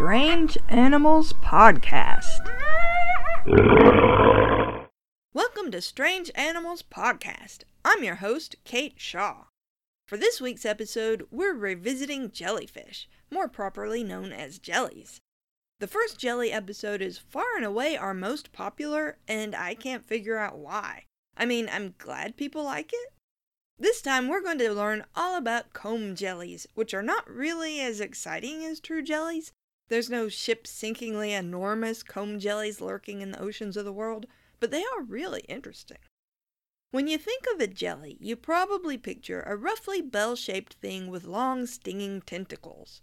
Strange Animals Podcast. Welcome to Strange Animals Podcast. I'm your host, Kate Shaw. For this week's episode, we're revisiting jellyfish, more properly known as jellies. The first jelly episode is far and away our most popular, and I can't figure out why. I mean, I'm glad people like it. This time we're going to learn all about comb jellies, which are not really as exciting as true jellies. There's no ship sinkingly enormous comb jellies lurking in the oceans of the world, but they are really interesting. When you think of a jelly, you probably picture a roughly bell shaped thing with long stinging tentacles.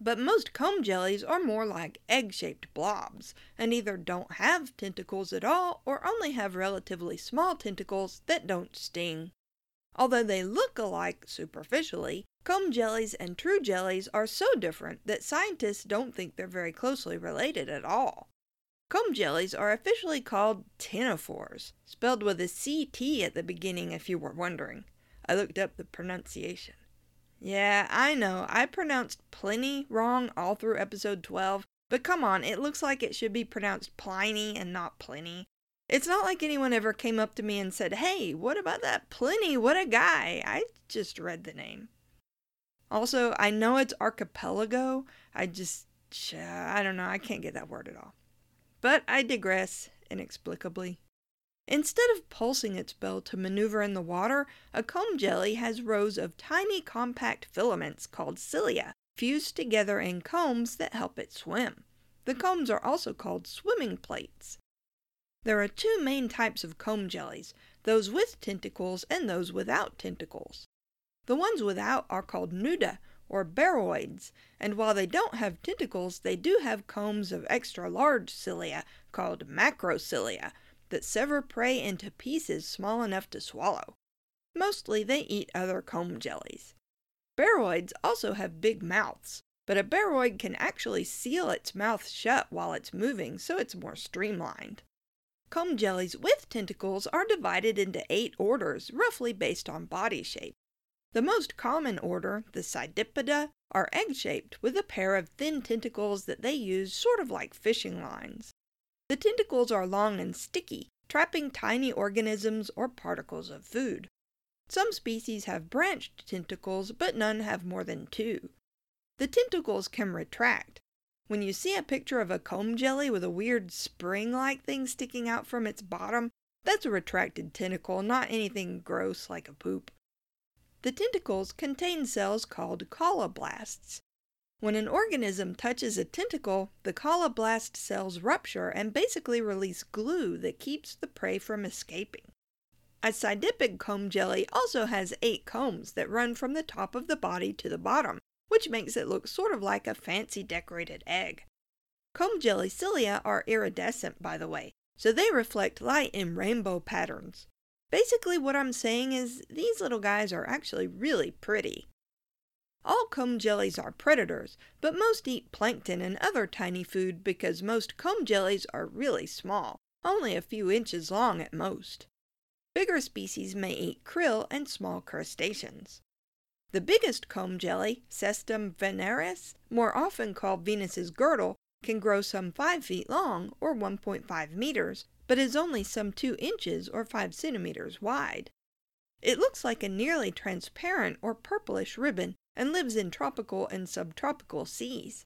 But most comb jellies are more like egg shaped blobs, and either don't have tentacles at all or only have relatively small tentacles that don't sting. Although they look alike superficially, comb jellies and true jellies are so different that scientists don't think they're very closely related at all. Comb jellies are officially called ctenophores, spelled with a CT at the beginning if you were wondering. I looked up the pronunciation. Yeah, I know, I pronounced plenty wrong all through episode 12, but come on, it looks like it should be pronounced Pliny and not Pliny. It's not like anyone ever came up to me and said, Hey, what about that Pliny? What a guy! I just read the name. Also, I know it's archipelago. I just, I don't know, I can't get that word at all. But I digress, inexplicably. Instead of pulsing its bell to maneuver in the water, a comb jelly has rows of tiny compact filaments called cilia fused together in combs that help it swim. The combs are also called swimming plates. There are two main types of comb jellies those with tentacles and those without tentacles. The ones without are called nuda, or beroids, and while they don't have tentacles, they do have combs of extra large cilia called macrocilia that sever prey into pieces small enough to swallow. Mostly they eat other comb jellies. Beroids also have big mouths, but a beroid can actually seal its mouth shut while it's moving, so it's more streamlined. Comb jellies with tentacles are divided into eight orders, roughly based on body shape. The most common order, the Cydippida, are egg shaped with a pair of thin tentacles that they use sort of like fishing lines. The tentacles are long and sticky, trapping tiny organisms or particles of food. Some species have branched tentacles, but none have more than two. The tentacles can retract. When you see a picture of a comb jelly with a weird spring like thing sticking out from its bottom, that's a retracted tentacle, not anything gross like a poop. The tentacles contain cells called colloblasts. When an organism touches a tentacle, the colloblast cells rupture and basically release glue that keeps the prey from escaping. A cydippid comb jelly also has eight combs that run from the top of the body to the bottom, which makes it look sort of like a fancy decorated egg. Comb jelly cilia are iridescent, by the way, so they reflect light in rainbow patterns. Basically, what I'm saying is these little guys are actually really pretty. All comb jellies are predators, but most eat plankton and other tiny food because most comb jellies are really small, only a few inches long at most. Bigger species may eat krill and small crustaceans. The biggest comb jelly, Cestum veneris, more often called Venus's girdle, can grow some 5 feet long or 1.5 meters but is only some 2 inches or 5 centimeters wide. It looks like a nearly transparent or purplish ribbon and lives in tropical and subtropical seas.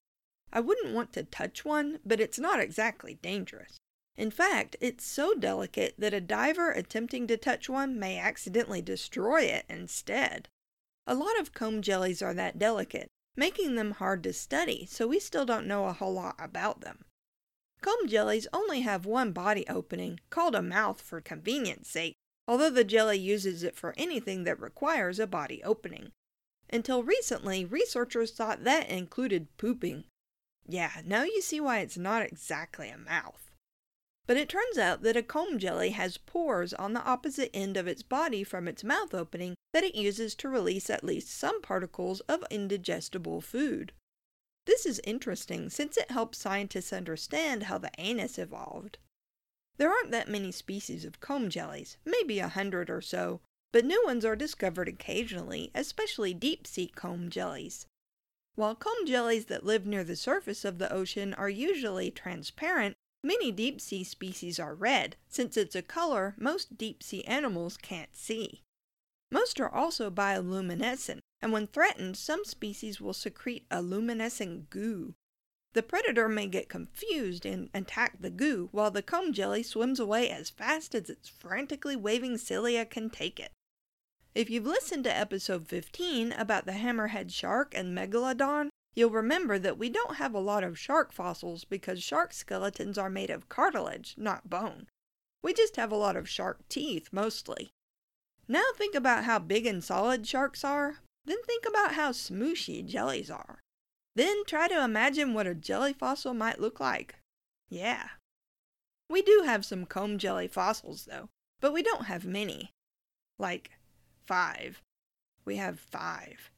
I wouldn't want to touch one, but it's not exactly dangerous. In fact, it's so delicate that a diver attempting to touch one may accidentally destroy it instead. A lot of comb jellies are that delicate, making them hard to study, so we still don't know a whole lot about them. Comb jellies only have one body opening, called a mouth for convenience sake, although the jelly uses it for anything that requires a body opening. Until recently, researchers thought that included pooping. Yeah, now you see why it's not exactly a mouth. But it turns out that a comb jelly has pores on the opposite end of its body from its mouth opening that it uses to release at least some particles of indigestible food. This is interesting since it helps scientists understand how the anus evolved. There aren't that many species of comb jellies, maybe a hundred or so, but new ones are discovered occasionally, especially deep sea comb jellies. While comb jellies that live near the surface of the ocean are usually transparent, many deep sea species are red, since it's a color most deep sea animals can't see. Most are also bioluminescent, and when threatened, some species will secrete a luminescent goo. The predator may get confused and attack the goo, while the comb jelly swims away as fast as its frantically waving cilia can take it. If you've listened to episode 15 about the hammerhead shark and megalodon, you'll remember that we don't have a lot of shark fossils because shark skeletons are made of cartilage, not bone. We just have a lot of shark teeth, mostly. Now think about how big and solid sharks are, then think about how smooshy jellies are. Then try to imagine what a jelly fossil might look like. Yeah. We do have some comb jelly fossils, though, but we don't have many. Like five. We have five.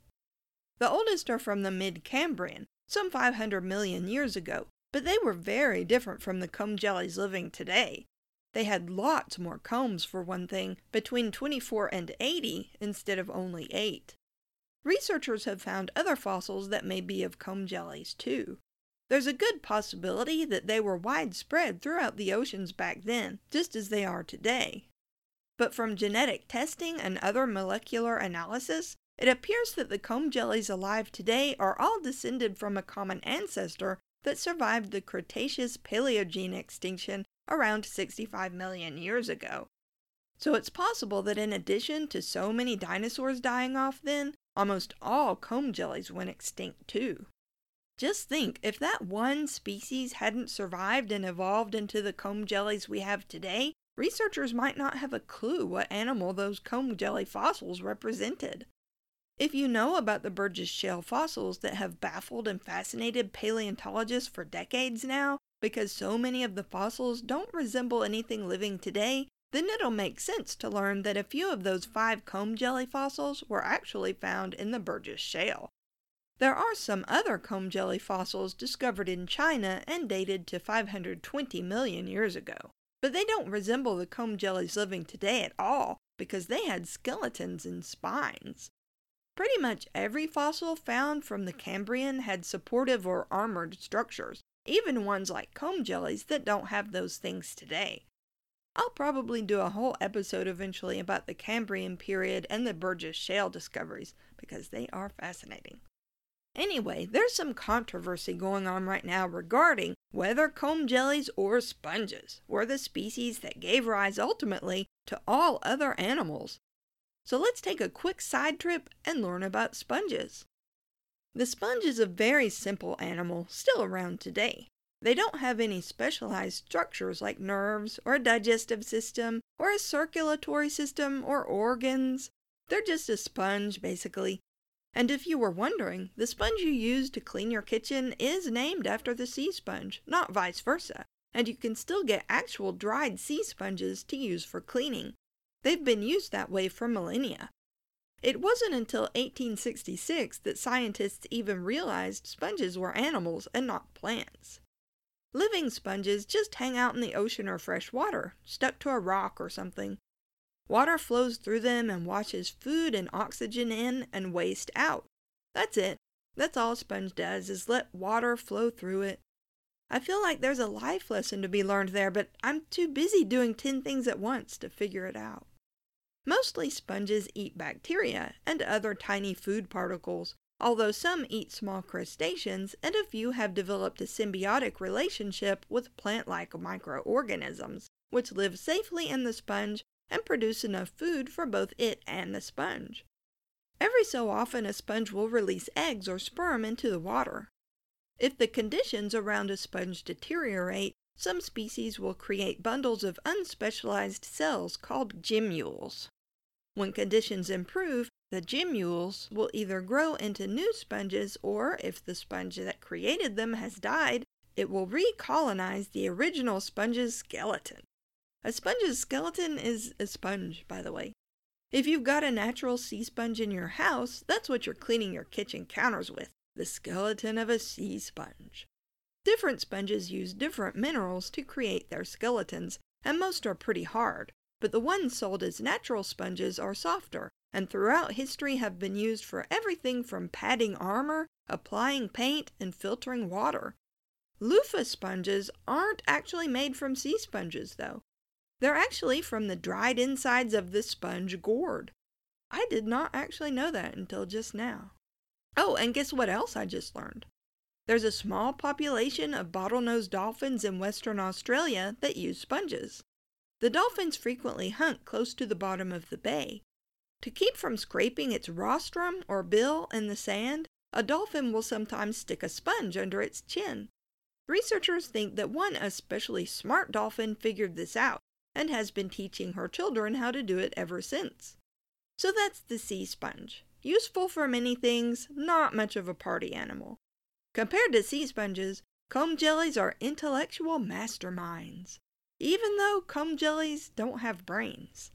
The oldest are from the mid Cambrian, some 500 million years ago, but they were very different from the comb jellies living today. They had lots more combs, for one thing, between 24 and 80 instead of only 8. Researchers have found other fossils that may be of comb jellies, too. There's a good possibility that they were widespread throughout the oceans back then, just as they are today but from genetic testing and other molecular analysis, it appears that the comb jellies alive today are all descended from a common ancestor that survived the Cretaceous Paleogene extinction around 65 million years ago. So it's possible that in addition to so many dinosaurs dying off then, almost all comb jellies went extinct too. Just think, if that one species hadn't survived and evolved into the comb jellies we have today, researchers might not have a clue what animal those comb jelly fossils represented. If you know about the Burgess Shale fossils that have baffled and fascinated paleontologists for decades now, because so many of the fossils don't resemble anything living today, then it'll make sense to learn that a few of those five comb jelly fossils were actually found in the Burgess Shale. There are some other comb jelly fossils discovered in China and dated to 520 million years ago. But they don't resemble the comb jellies living today at all because they had skeletons and spines. Pretty much every fossil found from the Cambrian had supportive or armored structures, even ones like comb jellies that don't have those things today. I'll probably do a whole episode eventually about the Cambrian period and the Burgess Shale discoveries because they are fascinating. Anyway, there's some controversy going on right now regarding whether comb jellies or sponges were the species that gave rise ultimately to all other animals. So let's take a quick side trip and learn about sponges. The sponge is a very simple animal, still around today. They don't have any specialized structures like nerves or a digestive system or a circulatory system or organs. They're just a sponge, basically, and if you were wondering, the sponge you use to clean your kitchen is named after the sea sponge, not vice versa, and you can still get actual dried sea sponges to use for cleaning. They've been used that way for millennia. It wasn't until 1866 that scientists even realized sponges were animals and not plants. Living sponges just hang out in the ocean or fresh water, stuck to a rock or something, Water flows through them and washes food and oxygen in and waste out. That's it. That's all a sponge does is let water flow through it. I feel like there's a life lesson to be learned there, but I'm too busy doing 10 things at once to figure it out. Mostly sponges eat bacteria and other tiny food particles, although some eat small crustaceans and a few have developed a symbiotic relationship with plant like microorganisms, which live safely in the sponge and produce enough food for both it and the sponge. Every so often, a sponge will release eggs or sperm into the water. If the conditions around a sponge deteriorate, some species will create bundles of unspecialized cells called gemmules. When conditions improve, the gemmules will either grow into new sponges or, if the sponge that created them has died, it will recolonize the original sponge's skeleton. A sponge's skeleton is a sponge, by the way. If you've got a natural sea sponge in your house, that's what you're cleaning your kitchen counters with the skeleton of a sea sponge. Different sponges use different minerals to create their skeletons, and most are pretty hard. but the ones sold as natural sponges are softer and throughout history have been used for everything from padding armor, applying paint, and filtering water. Loofah sponges aren't actually made from sea sponges, though. They're actually from the dried insides of the sponge gourd. I did not actually know that until just now. Oh, and guess what else I just learned? There's a small population of bottlenose dolphins in Western Australia that use sponges. The dolphins frequently hunt close to the bottom of the bay, to keep from scraping its rostrum or bill in the sand, a dolphin will sometimes stick a sponge under its chin. Researchers think that one especially smart dolphin figured this out and has been teaching her children how to do it ever since. So that's the sea sponge. Useful for many things, not much of a party animal. Compared to sea sponges, comb jellies are intellectual masterminds, even though comb jellies don't have brains.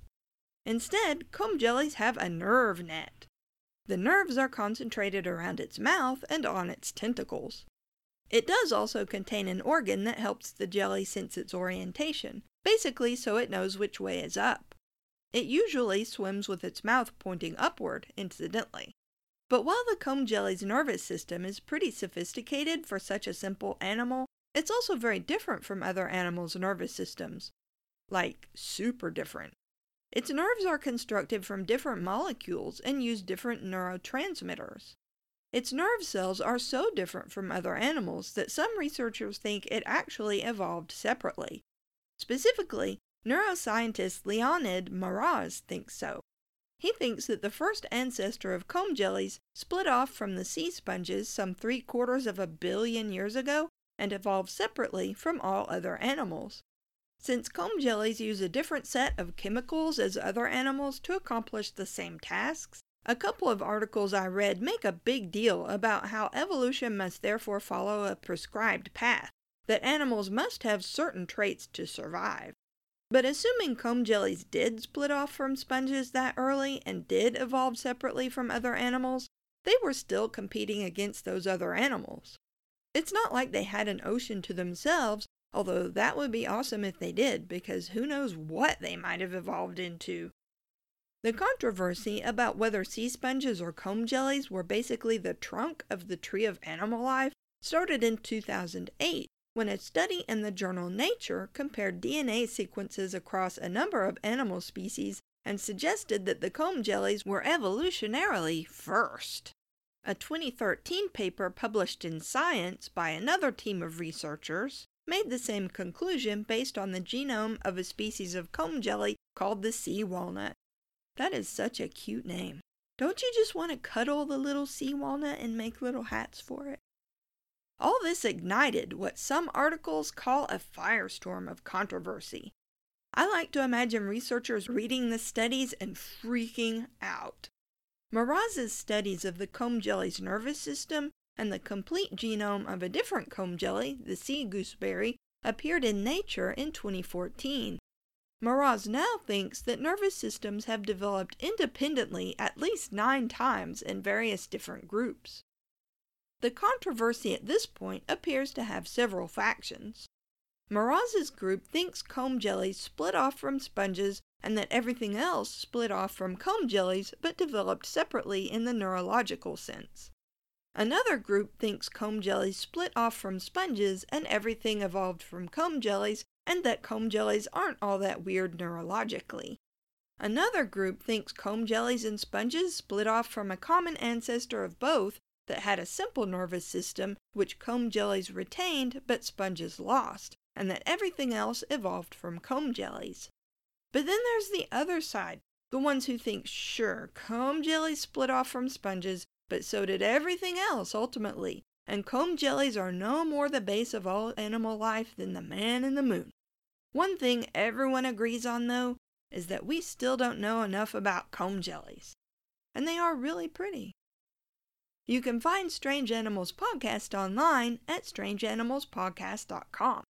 Instead, comb jellies have a nerve net. The nerves are concentrated around its mouth and on its tentacles. It does also contain an organ that helps the jelly sense its orientation, basically so it knows which way is up. It usually swims with its mouth pointing upward, incidentally. But while the comb jelly's nervous system is pretty sophisticated for such a simple animal, it's also very different from other animals' nervous systems. Like, super different. Its nerves are constructed from different molecules and use different neurotransmitters. Its nerve cells are so different from other animals that some researchers think it actually evolved separately. Specifically, neuroscientist Leonid Moroz thinks so. He thinks that the first ancestor of comb jellies split off from the sea sponges some three quarters of a billion years ago and evolved separately from all other animals. Since comb jellies use a different set of chemicals as other animals to accomplish the same tasks, a couple of articles I read make a big deal about how evolution must therefore follow a prescribed path, that animals must have certain traits to survive. But assuming comb jellies did split off from sponges that early and did evolve separately from other animals, they were still competing against those other animals. It's not like they had an ocean to themselves Although that would be awesome if they did, because who knows what they might have evolved into. The controversy about whether sea sponges or comb jellies were basically the trunk of the tree of animal life started in 2008 when a study in the journal Nature compared DNA sequences across a number of animal species and suggested that the comb jellies were evolutionarily first. A 2013 paper published in Science by another team of researchers made the same conclusion based on the genome of a species of comb jelly called the sea walnut. That is such a cute name. Don't you just want to cuddle the little sea walnut and make little hats for it? All this ignited what some articles call a firestorm of controversy. I like to imagine researchers reading the studies and freaking out. Moroz's studies of the comb jelly's nervous system and the complete genome of a different comb jelly, the sea gooseberry, appeared in Nature in 2014. Mraz now thinks that nervous systems have developed independently at least nine times in various different groups. The controversy at this point appears to have several factions. Moroz's group thinks comb jellies split off from sponges and that everything else split off from comb jellies but developed separately in the neurological sense. Another group thinks comb jellies split off from sponges and everything evolved from comb jellies, and that comb jellies aren't all that weird neurologically. Another group thinks comb jellies and sponges split off from a common ancestor of both that had a simple nervous system which comb jellies retained but sponges lost, and that everything else evolved from comb jellies. But then there's the other side, the ones who think sure, comb jellies split off from sponges but so did everything else ultimately, and comb jellies are no more the base of all animal life than the man in the moon. One thing everyone agrees on, though, is that we still don't know enough about comb jellies. And they are really pretty. You can find Strange Animals Podcast online at strangeanimalspodcast.com.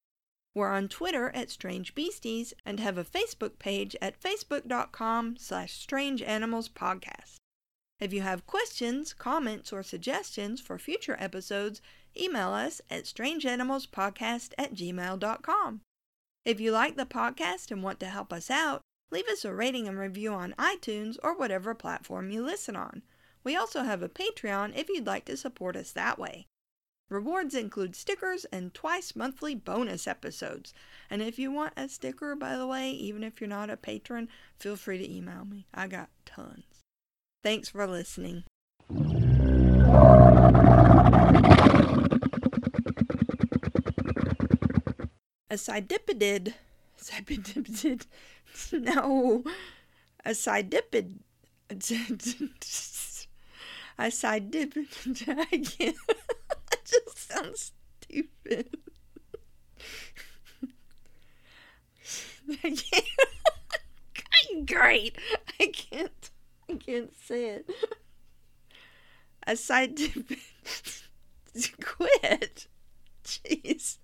We're on Twitter at Strange Beasties and have a Facebook page at facebook.com slash strangeanimalspodcast. If you have questions, comments, or suggestions for future episodes, email us at strangeanimalspodcast at gmail.com. If you like the podcast and want to help us out, leave us a rating and review on iTunes or whatever platform you listen on. We also have a Patreon if you'd like to support us that way. Rewards include stickers and twice monthly bonus episodes. And if you want a sticker, by the way, even if you're not a patron, feel free to email me. I got tons. Thanks for listening. A sidipidid. Sidipidid. No. A sidipid. A sidipid. I can't. That just sounds stupid. I can't. Great. I can't. I can't say it. I side dip. Quit. Jeez.